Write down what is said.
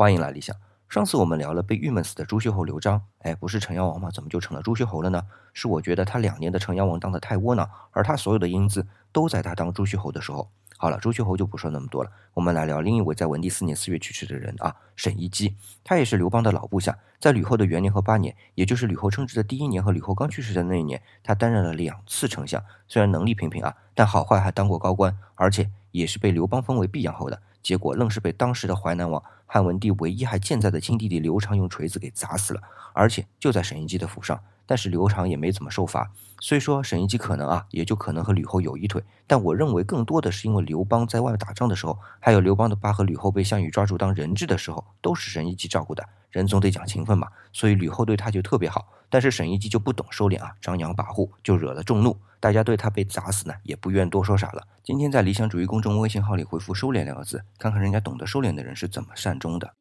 欢迎来理想。上次我们聊了被郁闷死的朱虚侯刘璋，哎，不是成阳王吗？怎么就成了朱虚侯了呢？是我觉得他两年的成阳王当的太窝囊，而他所有的英姿都在他当朱虚侯的时候。好了，朱虚侯就不说那么多了，我们来聊另一位在文帝四年四月去世的人啊，沈一基。他也是刘邦的老部下，在吕后的元年和八年，也就是吕后称职的第一年和吕后刚去世的那一年，他担任了两次丞相。虽然能力平平啊，但好坏还当过高官，而且也是被刘邦封为毕阳侯的。结果愣是被当时的淮南王汉文帝唯一还健在的亲弟弟刘长用锤子给砸死了，而且就在沈一基的府上。但是刘长也没怎么受罚，虽说沈一基可能啊，也就可能和吕后有一腿，但我认为更多的是因为刘邦在外面打仗的时候，还有刘邦的爸和吕后被项羽抓住当人质的时候，都是沈一基照顾的。人总得讲情分嘛，所以吕后对他就特别好。但是沈一基就不懂收敛啊，张扬跋扈，就惹了众怒。大家对他被砸死呢，也不愿多说啥了。今天在理想主义公众微信号里回复“收敛”两个字，看看人家懂得收敛的人是怎么善终的。